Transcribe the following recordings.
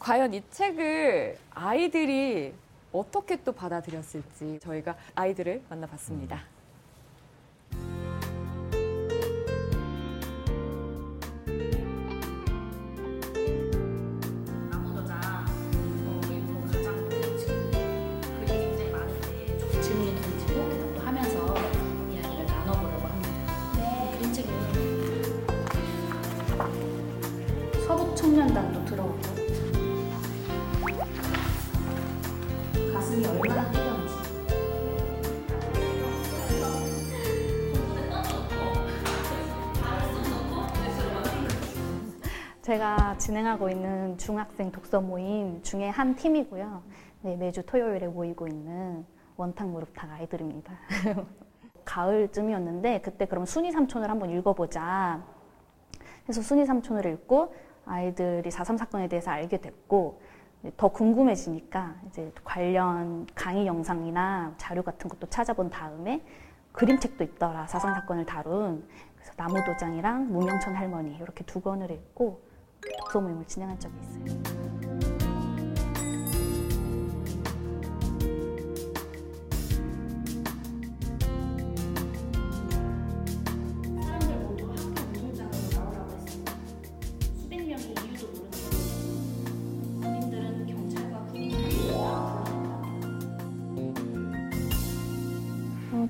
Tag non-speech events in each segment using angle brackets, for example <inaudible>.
과연 이 책을 아이들이 어떻게 또 받아들였을지 저희가 아이들을 만나봤습니다. 가슴이 얼마나 뜨거운지 제가 진행하고 있는 중학생 독서 모임 중에 한 팀이고요. 네, 매주 토요일에 모이고 있는 원탁 무릎탁 아이들입니다. <laughs> 가을쯤이었는데 그때 그럼 순이 삼촌을 한번 읽어보자. 그래서 순이 삼촌을 읽고 아이들이 4.3 사건에 대해서 알게 됐고 더 궁금해지니까 이제 관련 강의 영상이나 자료 같은 것도 찾아본 다음에 그림책도 있더라. 4.3 사건을 다룬. 그래서 나무도장이랑 문명천 할머니 이렇게 두 권을 읽고 독서 모임을 진행한 적이 있어요.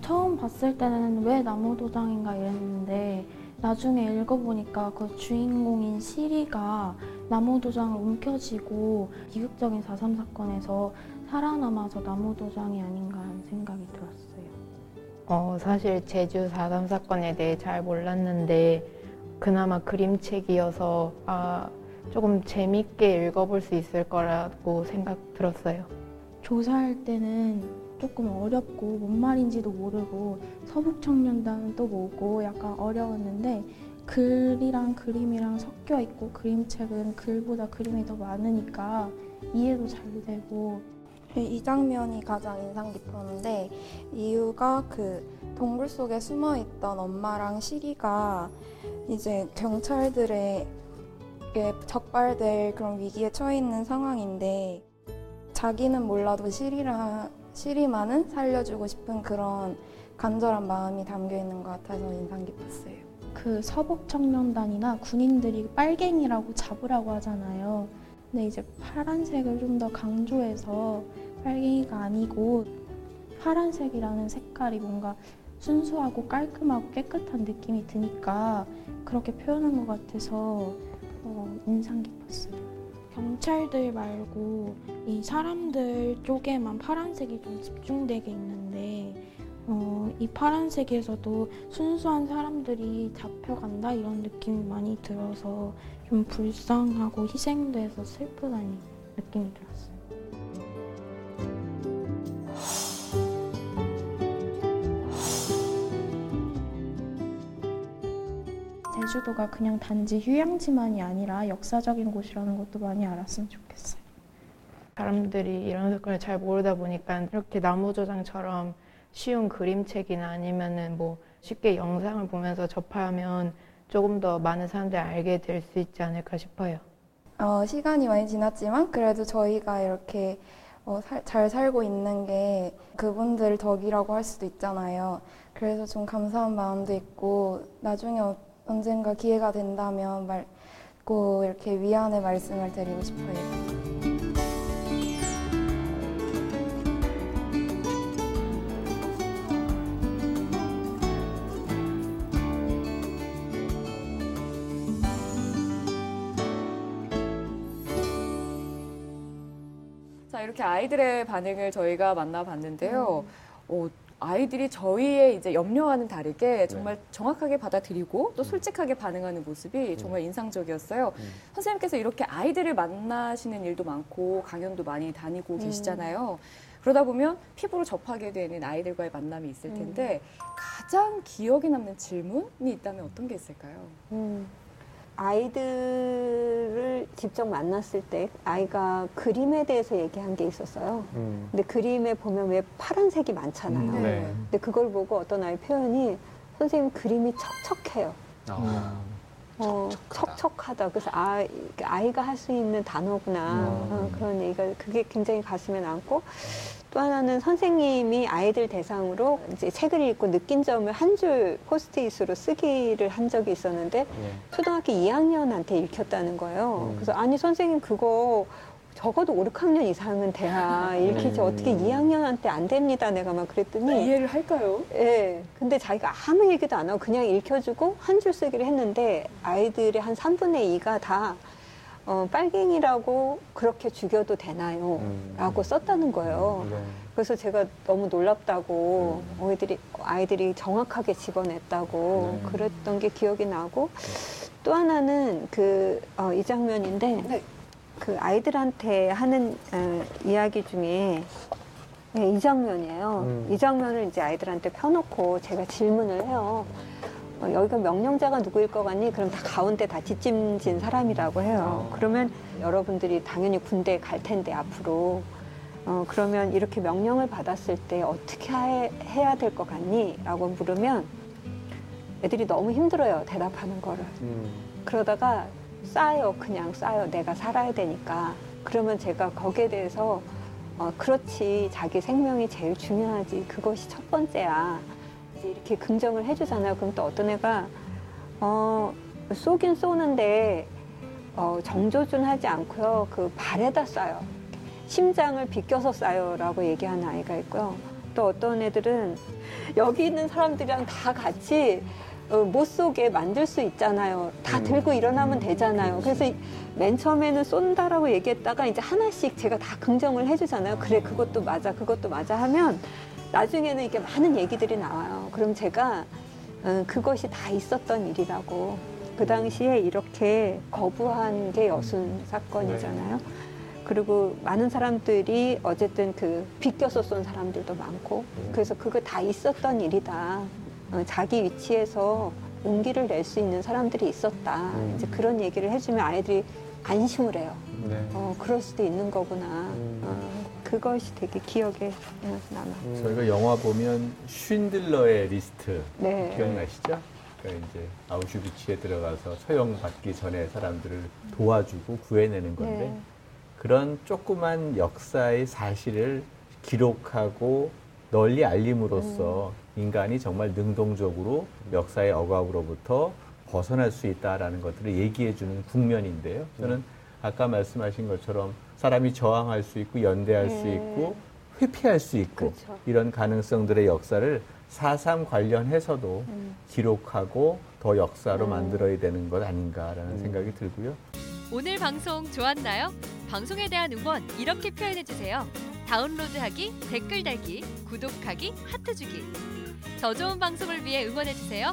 처음 봤을 때는 왜 나무도장인가 이랬는데 나중에 읽어보니까 그 주인공인 시리가 나무도장을 움켜쥐고 비극적인 4.3 사건에서 살아남아서 나무도장이 아닌가 하는 생각이 들었어요. 어, 사실 제주 4.3 사건에 대해 잘 몰랐는데 그나마 그림책이어서 아, 조금 재밌게 읽어볼 수 있을 거라고 생각 들었어요. 조사할 때는 조금 어렵고 뭔 말인지도 모르고 서북청년단은 또 뭐고 약간 어려웠는데 글이랑 그림이랑 섞여 있고 그림책은 글보다 그림이 더 많으니까 이해도 잘 되고. 이 장면이 가장 인상 깊었는데 이유가 그 동굴 속에 숨어 있던 엄마랑 시리가 이제 경찰들에게 적발될 그런 위기에 처해 있는 상황인데 자기는 몰라도 시리랑 시리만은 살려주고 싶은 그런 간절한 마음이 담겨 있는 것 같아서 인상 깊었어요. 그 서북 청년단이나 군인들이 빨갱이라고 잡으라고 하잖아요. 근데 이제 파란색을 좀 더 강조해서 빨갱이가 아니고 파란색이라는 색깔이 뭔가 순수하고 깔끔하고 깨끗한 느낌이 드니까 그렇게 표현한 것 같아서 어, 인상 깊었어요. 경찰들 말고 이 사람들 쪽에만 파란색이 좀 집중되게 있는데 어, 이 파란색에서도 순수한 사람들이 잡혀간다 이런 느낌이 많이 들어서 좀 불쌍하고 희생돼서 슬프다는 느낌이 들었어요. 제주도가 그냥 단지 휴양지만이 아니라 역사적인 곳이라는 것도 많이 알았으면 좋겠어요. 사람들이 이런 사건을 잘 모르다 보니까 이렇게 나무조장처럼 쉬운 그림책이나 아니면은 뭐 쉽게 영상을 보면서 접하면 조금 더 많은 사람들이 알게 될 수 있지 않을까 싶어요. 어, 시간이 많이 지났지만 그래도 저희가 이렇게 어, 살- 잘 살고 있는 게 그분들 덕이라고 할 수도 있잖아요. 그래서 좀 감사한 마음도 있고 나중에 어- 언젠가 기회가 된다면 말, 꼭 이렇게 위안의 말씀을 드리고 싶어요. 자, 이렇게 아이들의 반응을 저희가 만나봤는데요. 어, 아이들이 저희의 이제 염려와는 다르게 정말 정확하게 받아들이고 또 솔직하게 반응하는 모습이 정말 인상적이었어요. 선생님께서 이렇게 아이들을 만나시는 일도 많고 강연도 많이 다니고 계시잖아요. 그러다 보면 피부로 접하게 되는 아이들과의 만남이 있을 텐데 가장 기억에 남는 질문이 있다면 어떤 게 있을까요? 음, 아이들을 직접 만났을 때 아이가 그림에 대해서 얘기한 게 있었어요. 음. 근데 그림에 보면 왜 파란색이 많잖아요. 음, 네. 근데 그걸 보고 어떤 아이 표현이 선생님 그림이 척척해요. 아. 어, 척척하다. 그래서 아, 아이가 할 수 있는 단어구나. 어, 그런 얘기가 그게 굉장히 가슴에 남고 또 하나는 선생님이 아이들 대상으로 이제 책을 읽고 느낀 점을 한 줄 포스트잇으로 쓰기를 한 적이 있었는데 예. 초등학교 2학년한테 읽혔다는 거예요. 음. 그래서 아니 선생님 그거 적어도 5, 6학년 이상은 돼야 <laughs> 읽히지 음. 어떻게 2학년한테 안 됩니다. 내가 막 그랬더니 이해를 할까요? 예. 근데 자기가 아무 얘기도 안 하고 그냥 읽혀주고 한 줄 쓰기를 했는데 아이들의 한 3분의 2가 다 어, 빨갱이라고 그렇게 죽여도 되나요? 음. 라고 썼다는 거예요. 네. 그래서 제가 너무 놀랍다고 아이들이, 아이들이 정확하게 집어냈다고 네. 그랬던 게 기억이 나고 또 하나는 그, 어, 이 장면인데 네. 그 아이들한테 하는 어, 이야기 중에 네, 이 장면이에요. 음. 이 장면을 이제 아이들한테 펴놓고 제가 질문을 해요. 어, 여기가 명령자가 누구일 것 같니? 그럼 다 가운데 다 뒷짐진 사람이라고 해요. 어. 그러면 여러분들이 당연히 군대에 갈 텐데 앞으로 어, 그러면 이렇게 명령을 받았을 때 어떻게 해, 해야 될 것 같니? 라고 물으면 애들이 너무 힘들어요. 대답하는 거를. 음. 그러다가 싸요. 그냥 싸요. 내가 살아야 되니까. 그러면 제가 거기에 대해서 어, 그렇지. 자기 생명이 제일 중요하지. 그것이 첫 번째야. 이제 이렇게 긍정을 해주잖아요. 그럼 또 어떤 애가 어, 쏘긴 쏘는데 어, 정조준 하지 않고요. 그 발에다 쏴요. 심장을 비껴서 쏴요라고 얘기하는 아이가 있고요. 또 어떤 애들은 여기 있는 사람들이랑 다 같이 어, 못 쏘게 만들 수 있잖아요. 다 음. 들고 일어나면 되잖아요. 그래서 이- 맨 처음에는 쏜다라고 얘기했다가 이제 하나씩 제가 다 긍정을 해주잖아요. 그래, 그것도 맞아, 그것도 맞아 하면 나중에는 이게 많은 얘기들이 나와요. 그럼 제가 어, 그것이 다 있었던 일이라고. 그 당시에 이렇게 거부한 게 여순 사건이잖아요. 그리고 많은 사람들이 어쨌든 그 비껴서 쏜 사람들도 많고 그래서 그거 다 있었던 일이다. 어, 자기 위치에서 용기를 낼 수 있는 사람들이 있었다. 음. 이제 그런 얘기를 해주면 아이들이 안심을 해요. 네. 어, 그럴 수도 있는 거구나. 음. 어, 그것이 되게 기억에 남아. 음. 저희가 영화 보면 쉰들러의 리스트 네. 기억나시죠? 그러니까 이제 아우슈비츠에 들어가서 처형받기 전에 사람들을 도와주고 구해내는 건데 네. 그런 조그만 역사의 사실을 기록하고 널리 알림으로써 인간이 정말 능동적으로 역사의 억압으로부터 벗어날 수 있다라는 것들을 얘기해 주는 국면인데요. 저는 아까 말씀하신 것처럼 사람이 저항할 수 있고 연대할 수 네. 있고 회피할 수 있고 그렇죠. 이런 가능성들의 역사를 4.3 관련해서도 음. 기록하고 더 역사로 만들어야 되는 것 아닌가라는 생각이 들고요. 오늘 방송 좋았나요? 방송에 대한 응원 이렇게 표현해 주세요. 다운로드하기, 댓글 달기, 구독하기, 하트 주기. 더 좋은 방송을 위해 응원해 주세요.